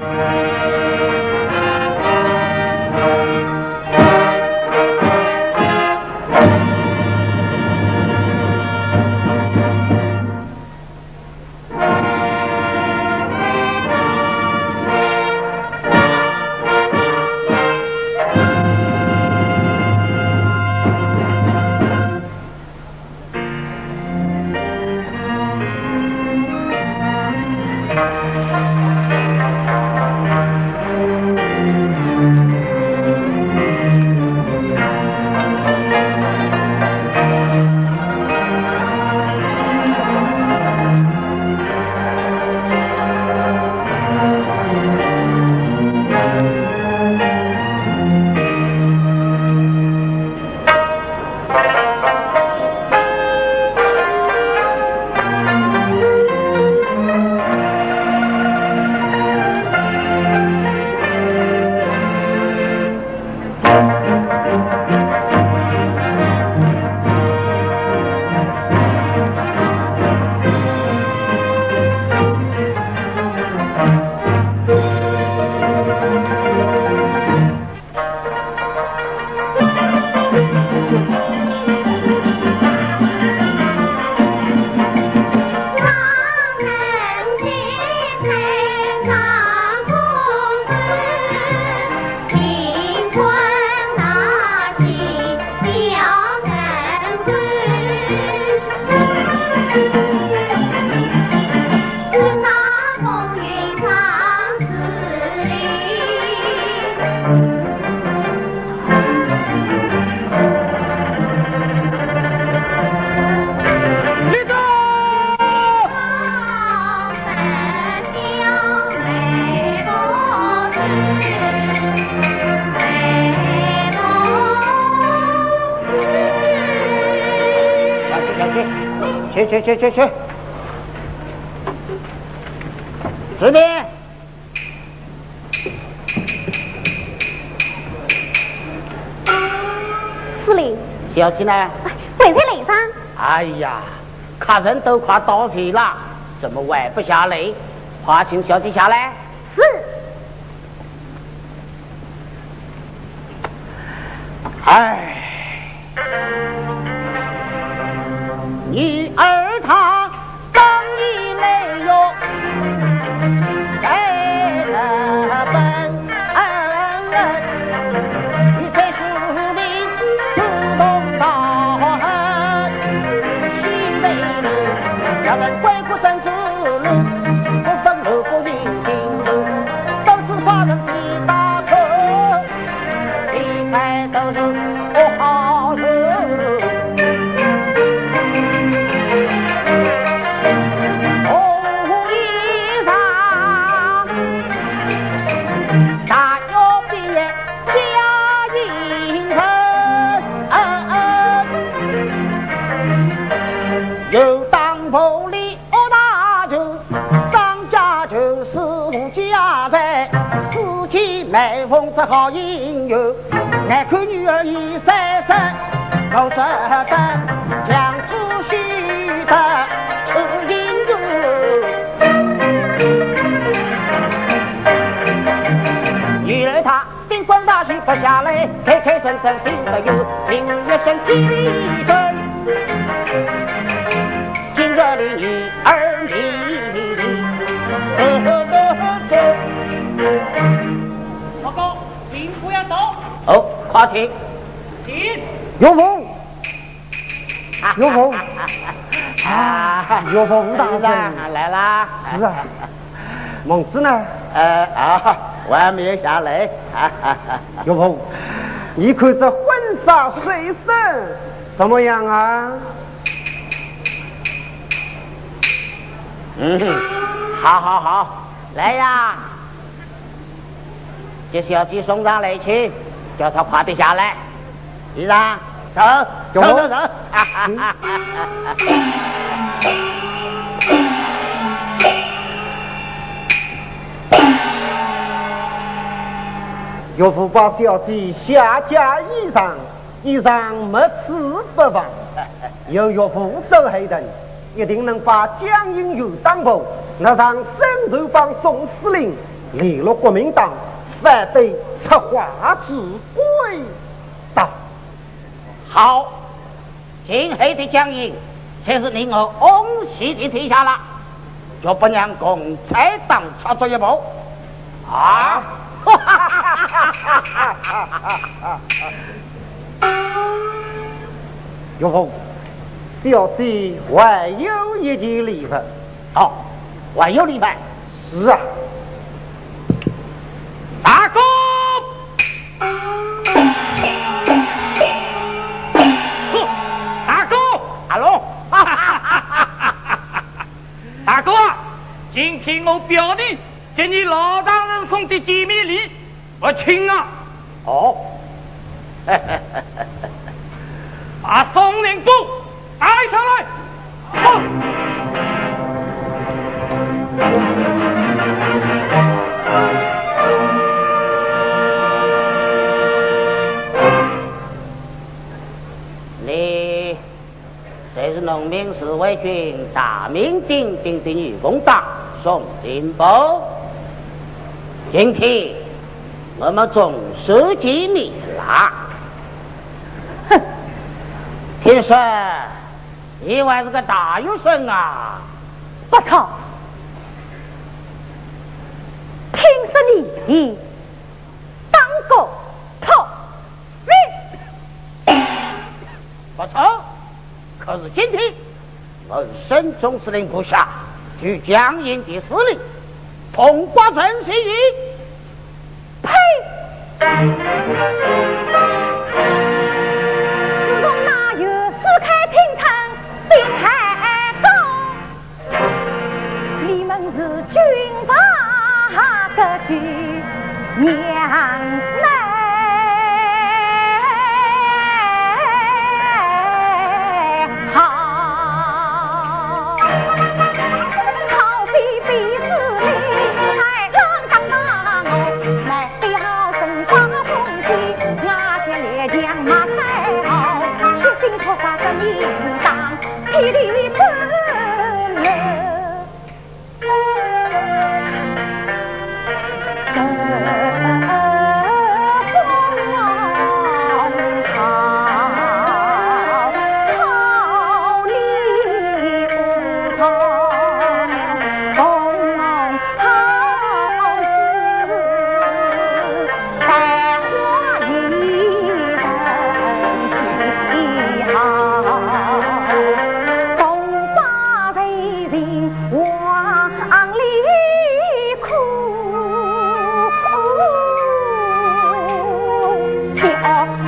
Bye. 去去去去！这边，司令，小姐呢？跪在擂上。哎呀，客人都快到齐了，怎么还不下来？快请小姐下来。好姻缘，眼看女儿已三十，我值得将子婿的出姻缘。女儿她顶冠大喜不下来，开开声声心不由，听一声鸡声，今日的女儿你。报告，兵不要动。哦，快请。请。有风，有风。啊，有风大人来啦。是啊。孟子呢？呃啊，我还没有下来。有风，你看这婚纱随身怎么样啊？嗯，好好好，来呀。这小鸡送上来去，叫他快点下来。李长，走，走走走。岳父把小鸡下嫁衣裳，衣裳没吃不放。有岳父走后头，一定能把江阴有当铺拿上沈州帮总司令。联络国民党，反对策划之归党。好，今后的江阴才是令我翁喜的天下了，就不让共产党插足一步啊！哈哈哈哈哈哈！岳父，小婿还有一件礼物。好，还有礼物？是啊。大哥，大哥，阿龙，大哥，今天我表弟给你老丈人送的见面礼，我请啊。哦，把宋令部带上来。你农民侍卫军大名鼎鼎的女工党宋令部，今天我们总算见面了。哼，听说你还是个大学生啊？不错，听说你可是今天，我是省总司令部下据江营的司令通过陈希义，呸！你们是军阀割据娘。林万里苦，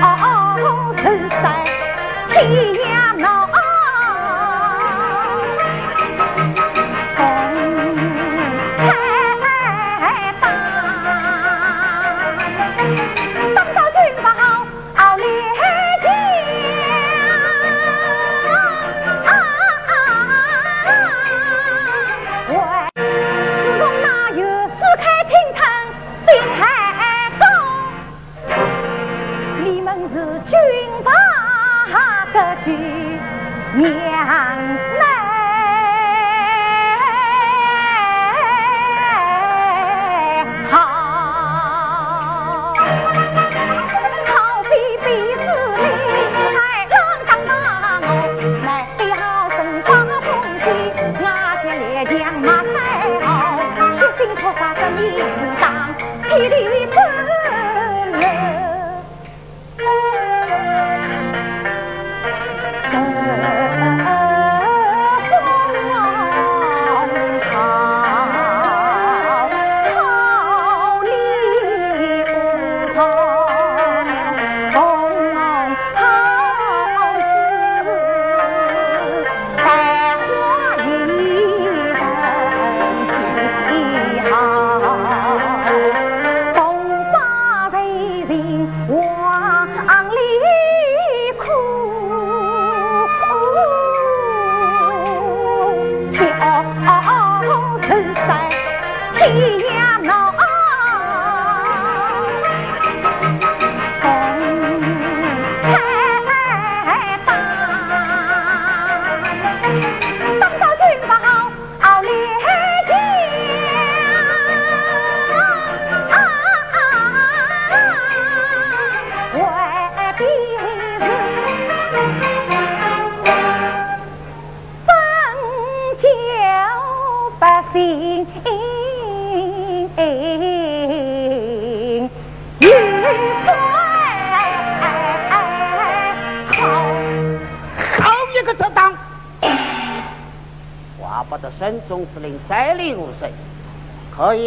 傲视三清。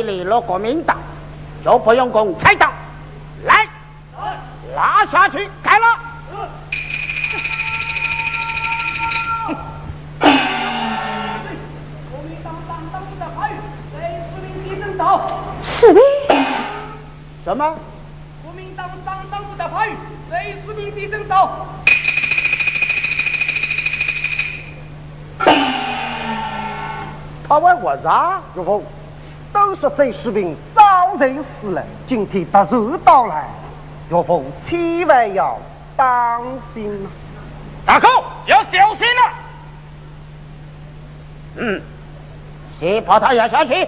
可以立了国民党，就不用共产党。来，拉下去，开了。士兵，什么？国民党党党部的法院，随司令地震到。他问我啥？岳父，说这士兵早就死了，今天突然到来，岳父千万要当心啊！大哥要小心了。嗯，先把他押下去。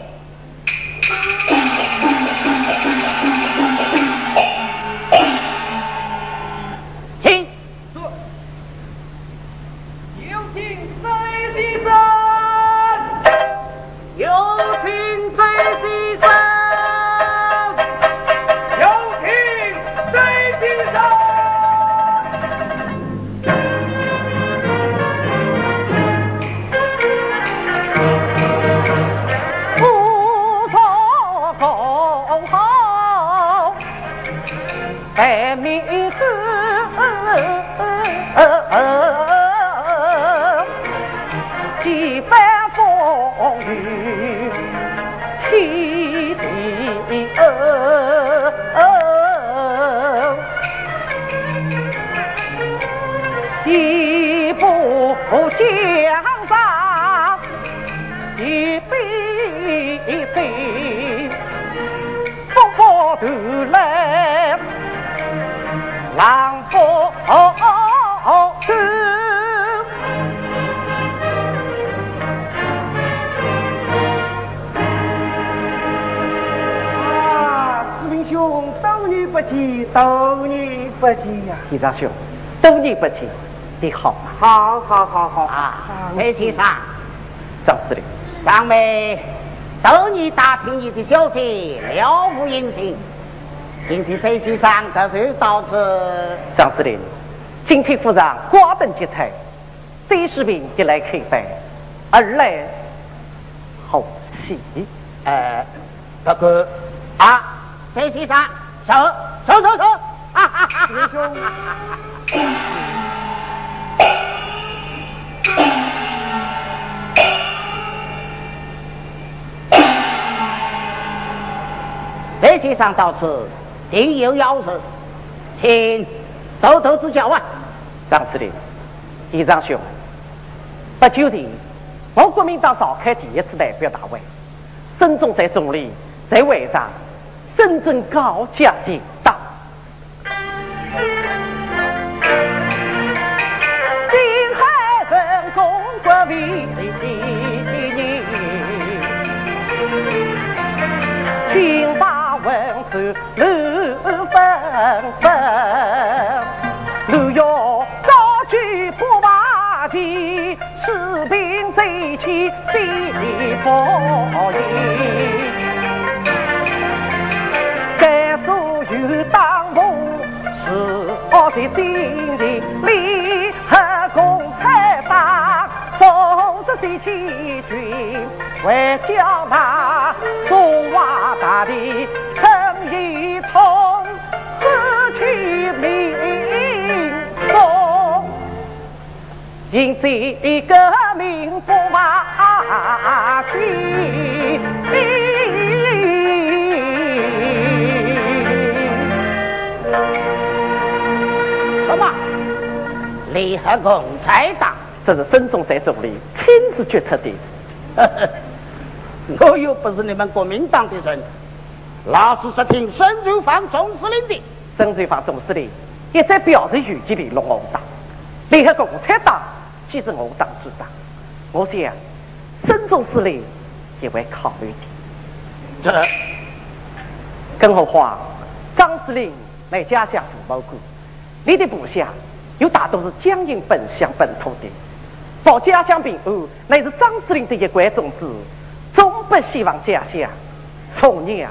风波突来，浪波突。啊，四平兄，多年不见，多年不见呀！队长兄，多年不见，你好吗？好，好，好，好啊，崔先生，张司令，上妹多年打听你的消息，了无音信。今天崔先生特殊到此，张司令，今天府上瓜灯结彩，这士兵一来开饭，二来好戏。呃，大哥啊，崔先生，走走走走，哈哈哈哈哈哈！崔先生到此，定有要事，请多多指教啊！张司令，队长兄，不久前我国民党召开第一次代表大会，孙中山总理在会上真正高价行道。文字路纷纷，路要高举不瓦旗，士兵最起心佛意。该所有党务是我在心里，联合共产党，奉旨最起军，为叫那中华大地一统，失去民众。迎这革命不马去。什么？联合共产党？这是孙中山总理亲自决策的。我又不是你们国民党的人，那是是听沈如芳总司令的。孙中山总司令一再表示愿意联络我党，联合共产党既是我党主张，我想孙总司令也会考虑的。这。更何况张司令乃家乡父母官，你的部下有大多是江阴本乡本土的，保家乡平安乃是张司令的一贯宗旨，总不希望家乡从娘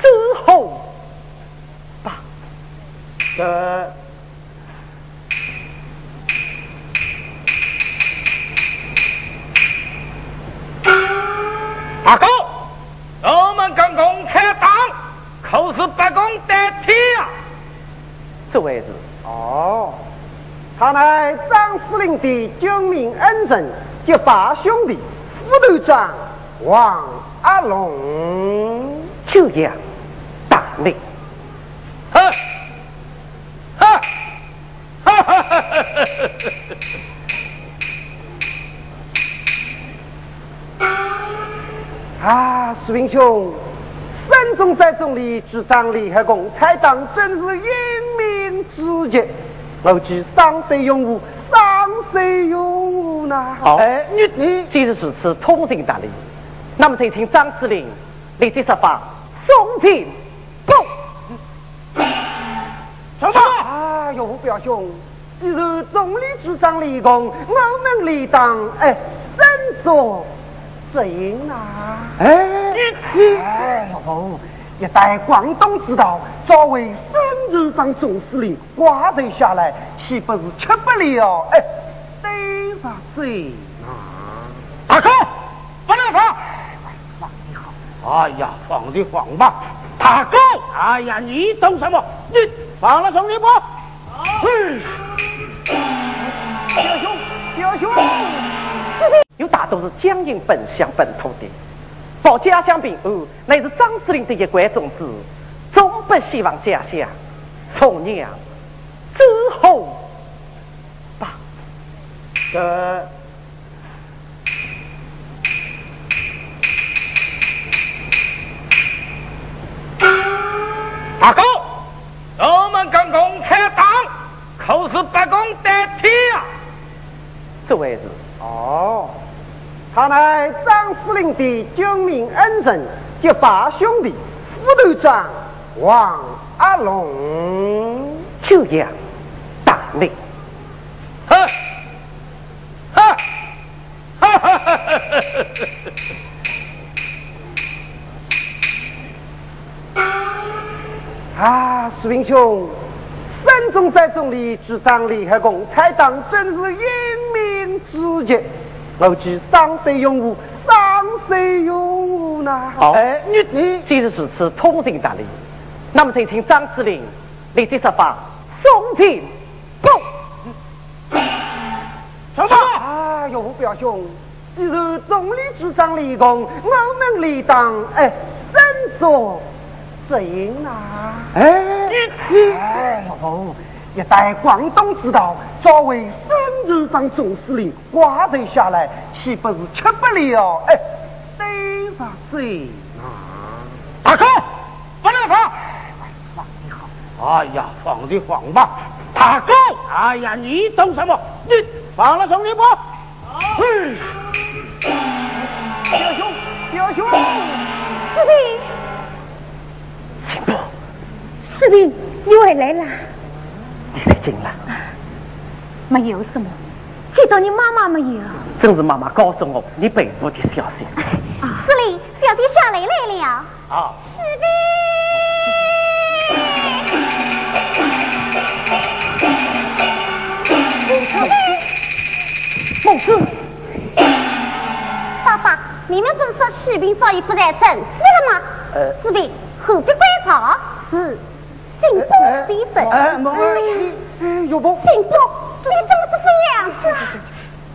之后吧。这大哥，我们跟共产党可是不共戴天啊！这位是哦，他乃张司令的救命恩人，结拜兄弟，副队长王阿龙，就这样名。哈，哈，哈！哈！哈！哈！啊，士兵兄，三中三中里主张联合共产党，真是英明之杰。我举上水用武，上水用武呢？好，哎，你你既然如此，通情达理，那么就请张司令立即设法送进宫。什么？啊，岳父表兄，既然总理主张立功，我们立党哎振作责任啊！哎，你哎，岳父，一代广东之道，作为省人方总司令挂在下来，岂不是吃不了？哎，对上嘴啊！大哥，不能放！放你好，哎呀，放就放吧。大哥，哎呀，你懂什么？你放了兄弟不？嗯，表兄，表兄。有大都是江阴本乡本土的，保家乡平安，乃是张司令的一贯宗旨，总不希望家乡从娘之后。吧。这。大哥，我们跟共产党可是不共戴天啊！这位是哦，他乃张司令的救命恩人，结拜兄弟，副队长王阿龙。久仰大内。哈，哈，哈哈哈哈哈！啊，士兵兄，省中在总理主张联合共产党，真是英明之杰。我举上水用武，上水用武呢？好，哎，你你既然如此，通情达理，那么就请张司令立即设法送进宫。什么？啊，岳父表兄，既然总理主张立功，我们理当哎振作责任啊！哎，你哎，岳父，一代广东知道，作为省人方总司令挂在下来，岂不是吃不了？哎，对上嘴啊！大哥，不能放！放你好，哎呀，放就放吧。大哥，哎呀，你懂什么？你放了兄弟不？嗯，表兄，表兄，士兵，行不？士兵，你回来了？你谁进来？没有什么，见到你妈妈没有？正是妈妈告诉我你背部的消息。司令，小弟下雷来了。啊，士孟子，兵，爸爸，你们不是说士兵早已不在城市了吗？呃士兵何必观察？是，进步必分。哎，孟儿，哎哎，岳父，进步，你怎么是这样子啊？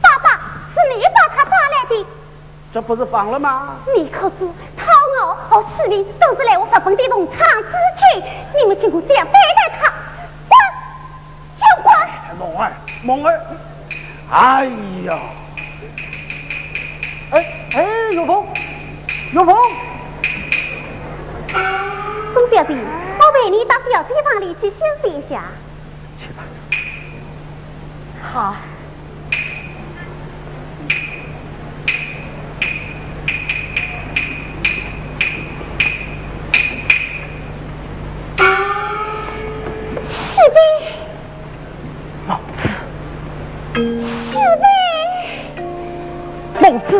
爸爸，是你把他抓来的。这不是放了吗？你可知涛傲和士兵都是来我日本的农场之举，你们竟敢这样对待他？滚！就滚！梦儿，梦儿，哎呀，哎哎，岳父，岳父，钟表弟，我陪你到小地方里去休息一下。去吧。好。士兵，孟子，士兵，孟子，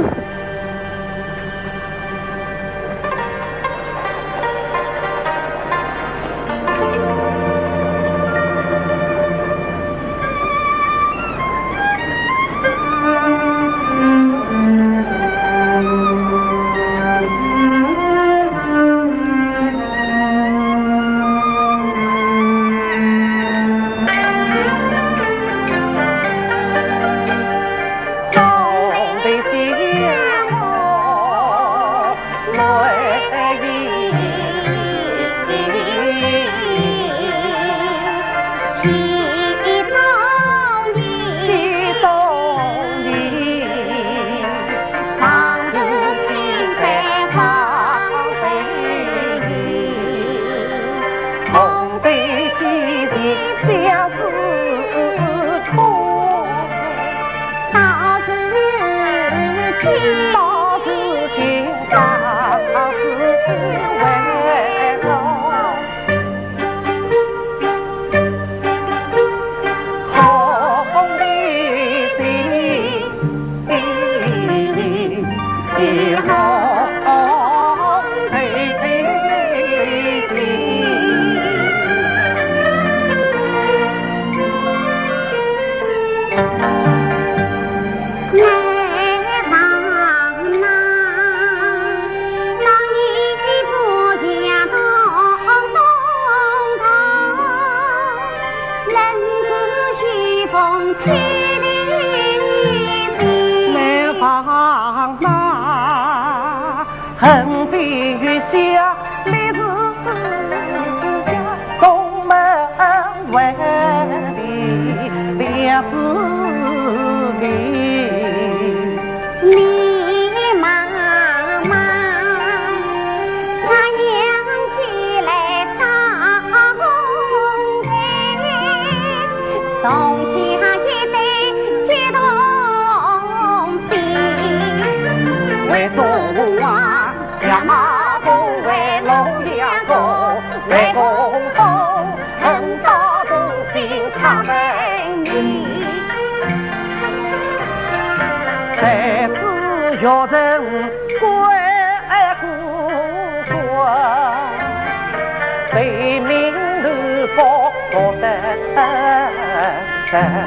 sad.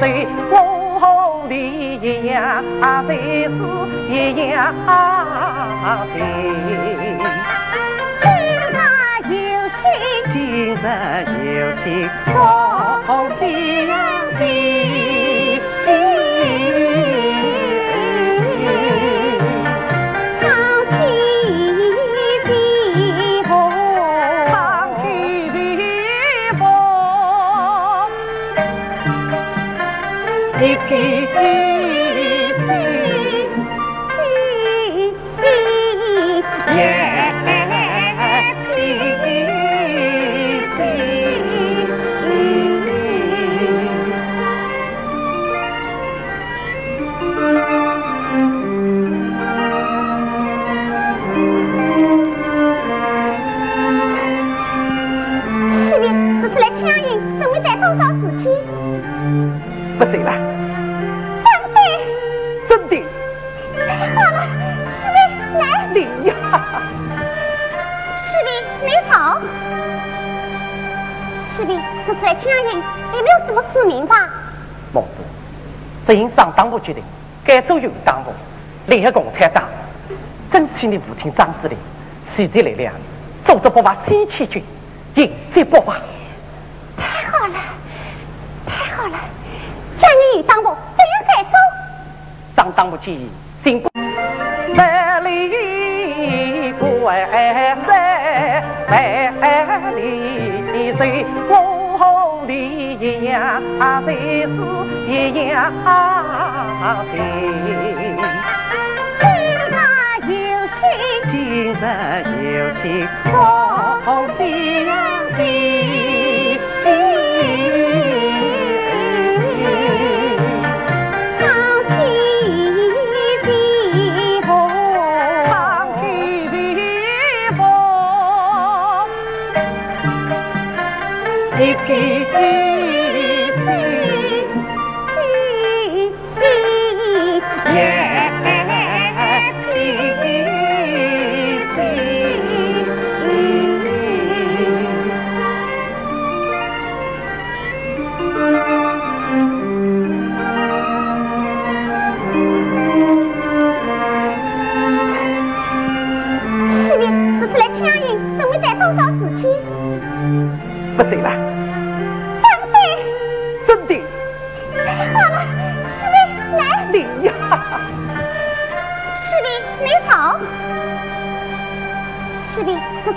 愁我和你一样愁是一样愁今日有喜今日有喜说好喜决定改做右党部，联合共产党，争取你父亲张司令集结力量，组织北伐三千军，迎接北伐。太好了，太好了！将你与党部这样改组，当党部建议，样，才是一样。今日有心，今日有心，同相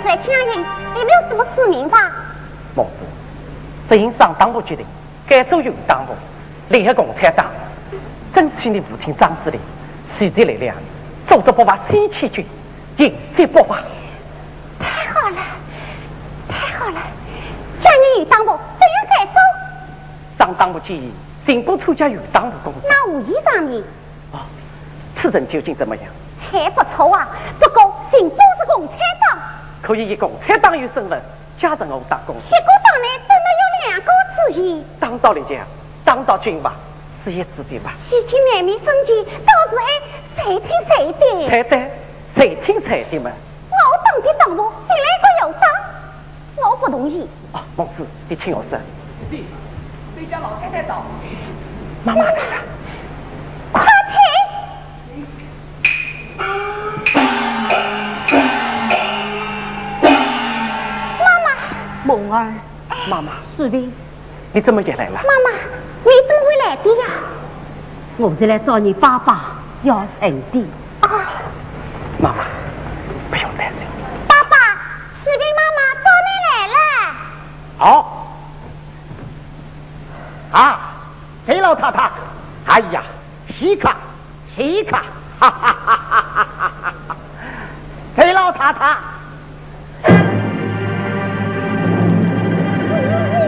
出来抢人，有没有什么使命吧？孟子，只因上党部决定改组有党部，联合共产党，争取你父亲张司令集结力量，组织爆发新七军，迎接爆发。太好了，太好了！将你与党部这样改组，上党部建议进步参加有党部工作。那武艺上面啊，此人究竟怎么样？还不错啊，不过进步是共产党，可以以共产党员身份加入我党工作。一个党内真的有两个主席。当道理讲，当到军阀是一致的吧？西青外面升级，倒是还谁听谁的？才对，谁听谁的嘛？我党的党务进来个有党，我不同意。啊，孟子，你听我说。对，谁家老太太到？妈妈来了。梦儿，妈妈，士兵，你怎么也来了？妈妈，你怎么会来的呀？我是来找你爸爸要钱的。啊，妈妈，不用担心。爸爸，士兵妈妈找你来了。好。啊，谁老太太？哎呀，稀卡，稀卡，哈哈哈哈哈哈！谁老太太？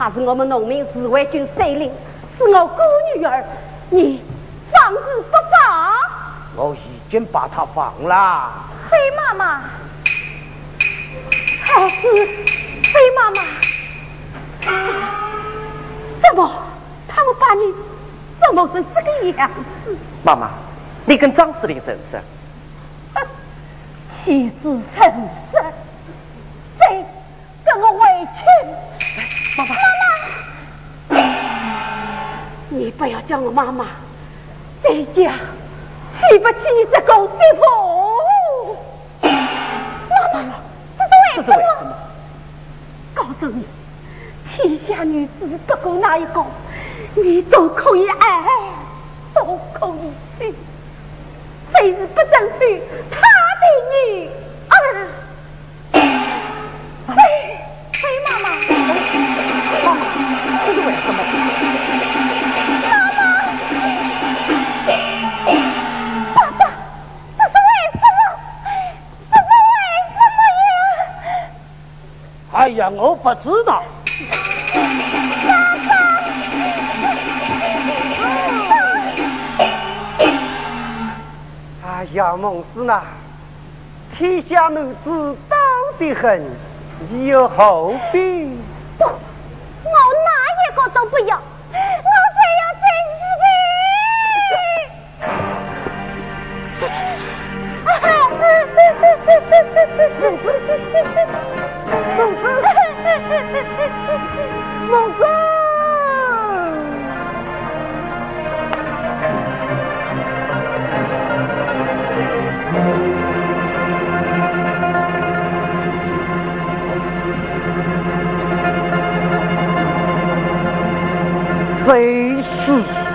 她是我们农民自卫军司令，是我姑女儿，你放之不放。我已经把她放了。黑妈妈，还是黑妈妈？怎么他们把你折磨成这个样子？妈妈，你跟张司令认识？妻子成身，谁跟我委屈？妈妈，妈妈，不要叫我妈妈，在家气不气你这狗媳妇？妈妈，这是为什么？告诉你，天下女子不过那一个，你都可以爱，都可以娶，非是不争取他的女呀，我不知道。哎呀，孟子呐，天下男子多得很，你又何必？不，我哪一个都不要，我非要真孟子。是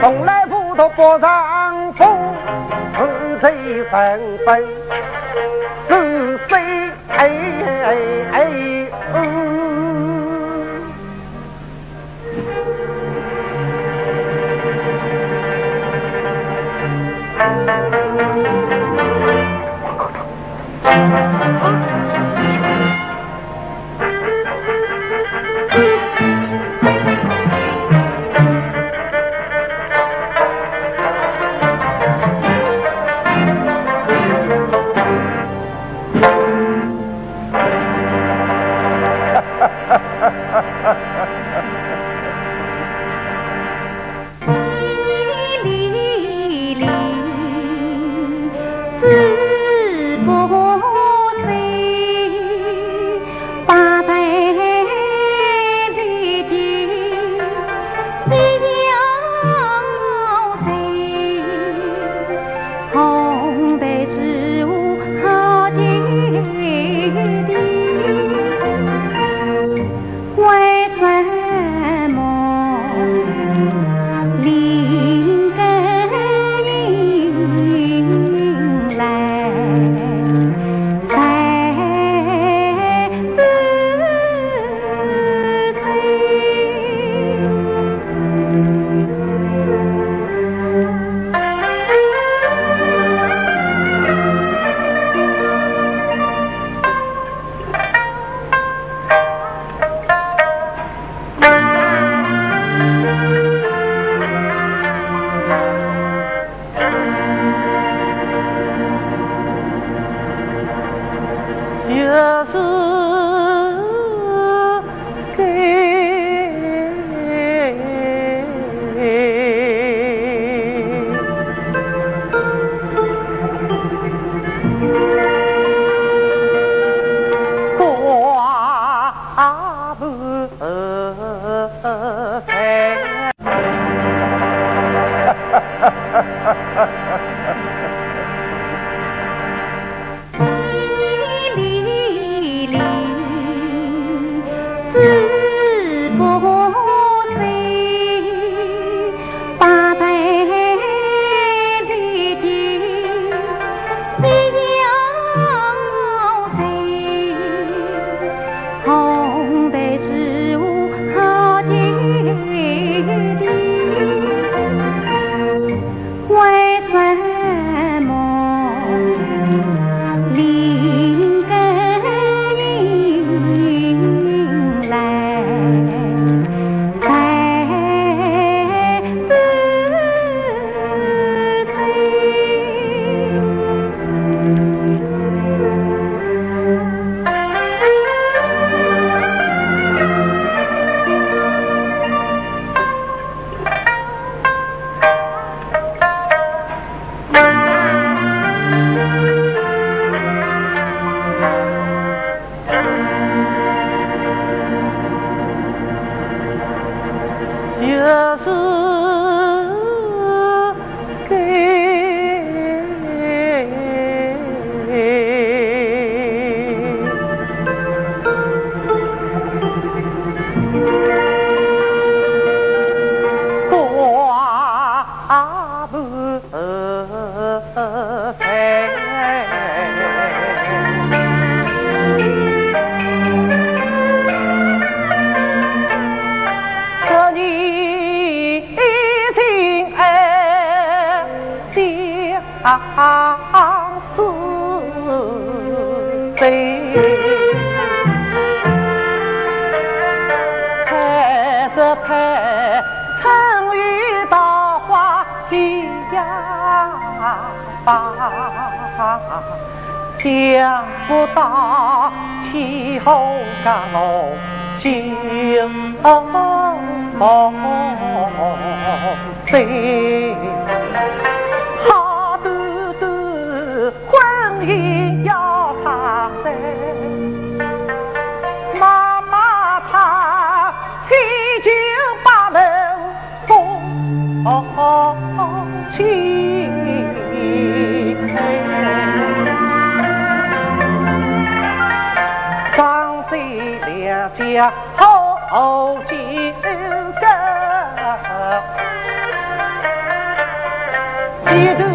从来不读不上风，自人才身份是谁？家好金根，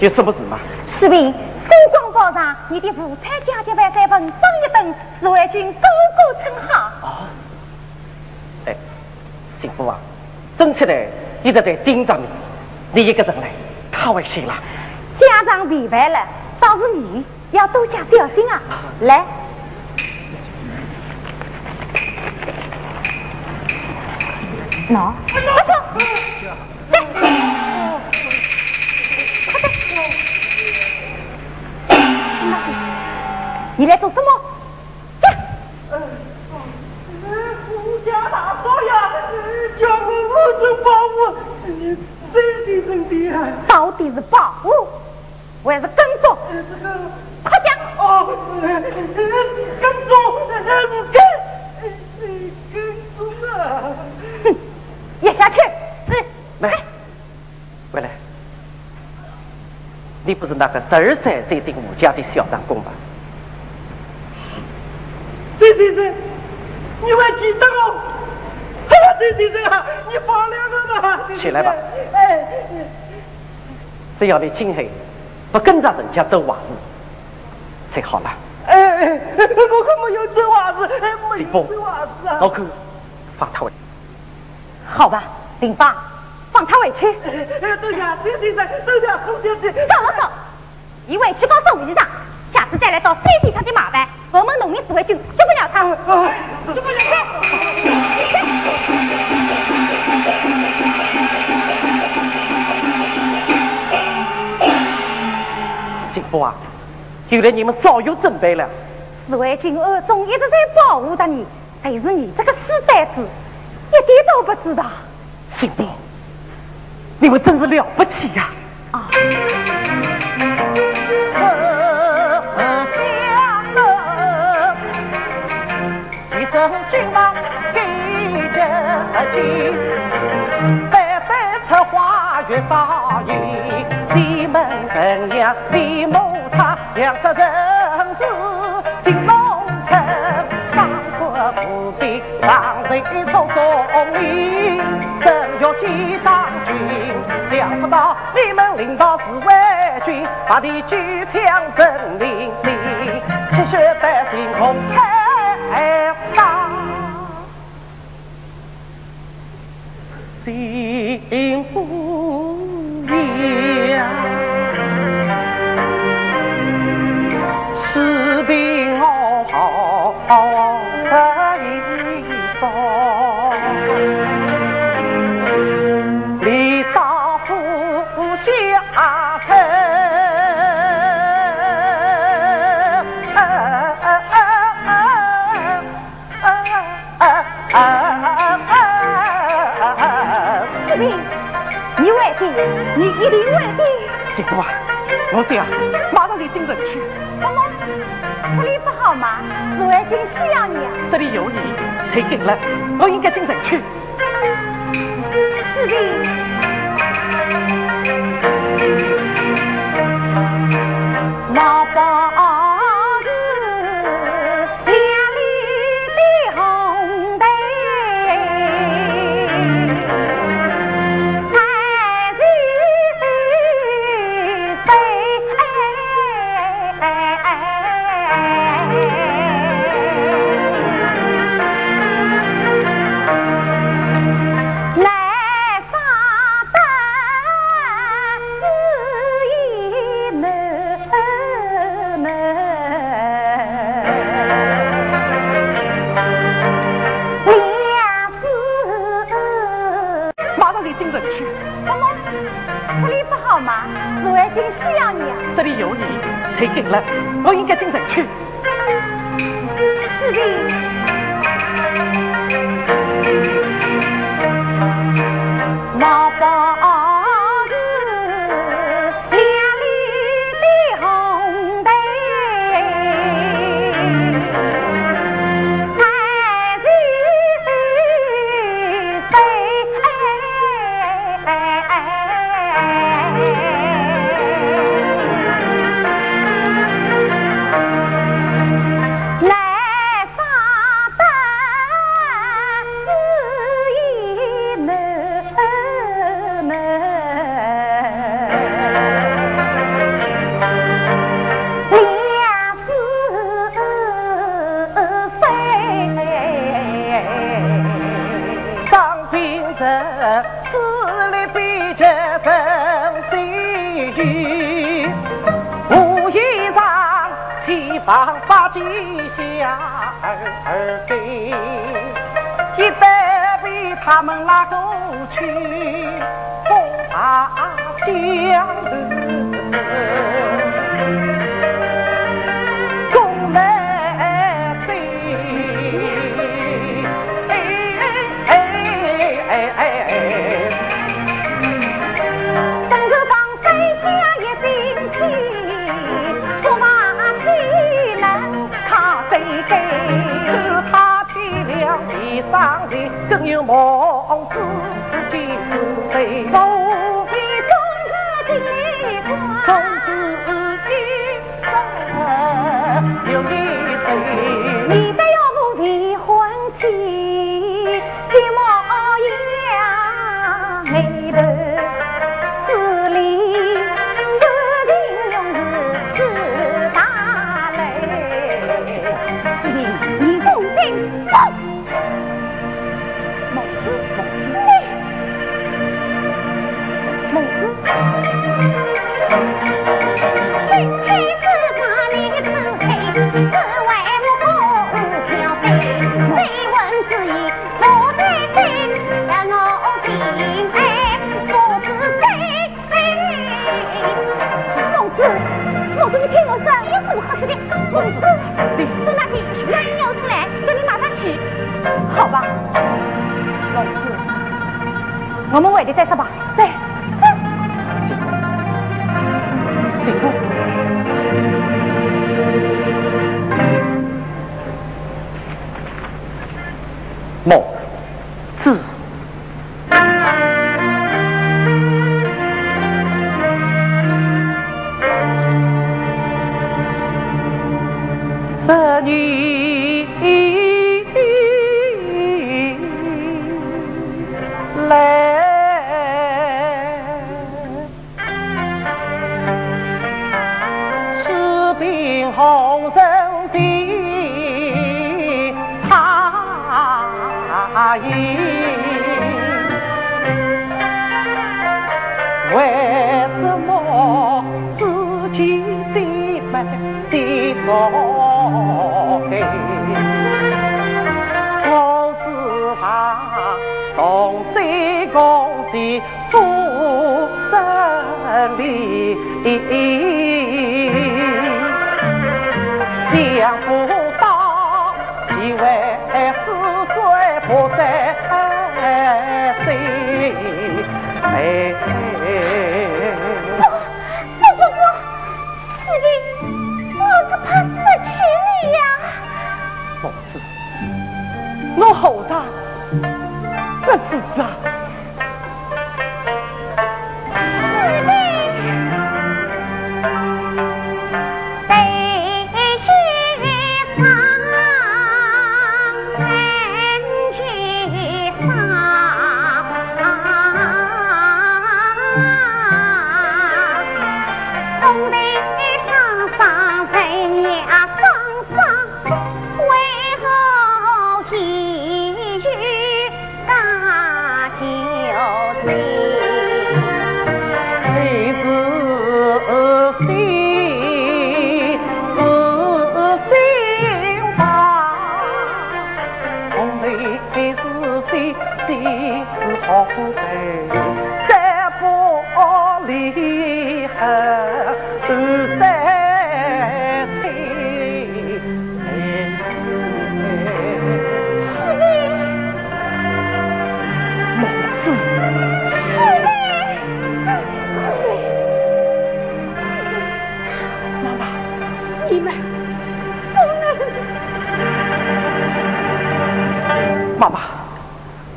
有什么事吗？士兵，收庄报上，你的五彩家的万三分张一等，是为军高歌称号。哦，哎，幸福啊，真起来一直在盯着你，你一个人来，太危险了。家长明白了，倒是你要多加小心啊。来，喏，你来做什么？嗯，家大少呀，叫我我做保姆，真的真的。到底是保护还是跟踪？快讲！哦，跟踪，跟，跟踪啊！哼，咽下去。来，回来。你不是那个十二三岁进吴家的小长工吧？对对对，你还记得哦？啊，对对对啊，你放两个吧。起来吧。哎，只要你今后不跟着人家走袜子，就好了。哎哎，我可没有走袜子，没有走袜子啊。老寇，放他回。好吧，林芳，放他回去。哎，等下，对对对，等下，后下去。走了走，一位去告诉吴局长，下次再来找身体上的麻烦。我们农民指挥军就不了他，就不了他。幸福啊！原来你们早有准备了。指挥军二中一直在保护着你，但是你这个死呆子一点都不知道。幸福，你们真是了不起呀！真君王给着急，百般策划越大意。李门人娘李某他两个人子进龙城，三国不必让人走总理，正要见将军，想不到你们领导是伪军，把你举枪镇领地，七血百姓红开。心。不你一定会的。媳妇啊，我这样马上就进城去。怎么？这里不好吗？侍卫军需要你啊。这里有你，谁进了，我应该进城去。司令，我们回去再说吧。同西讲是。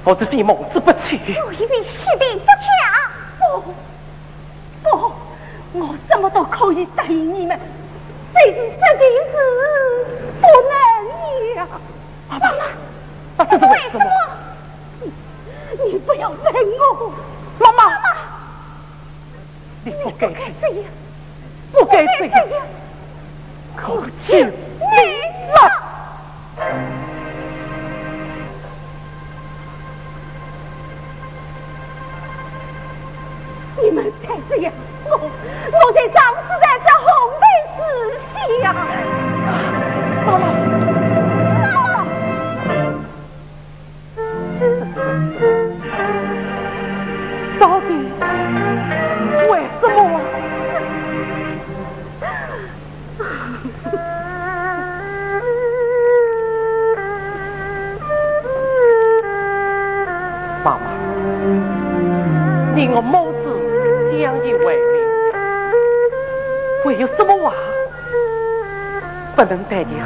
我这是孟子不起，我以为士兵不假。不不，我怎么都可以答应你们，但是这件事不能呀。妈妈，那这是为什么？你不要问我，妈妈，妈妈，你不该这样，不该这样，可求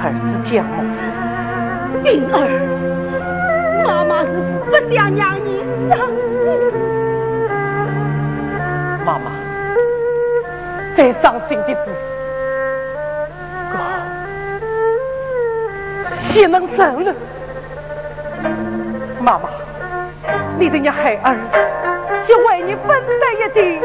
儿子讲吗？冰儿，妈妈是不想让你伤心。妈妈，再伤心的事，哥岂能受了？妈妈，你的伢孩儿就为你分担一点。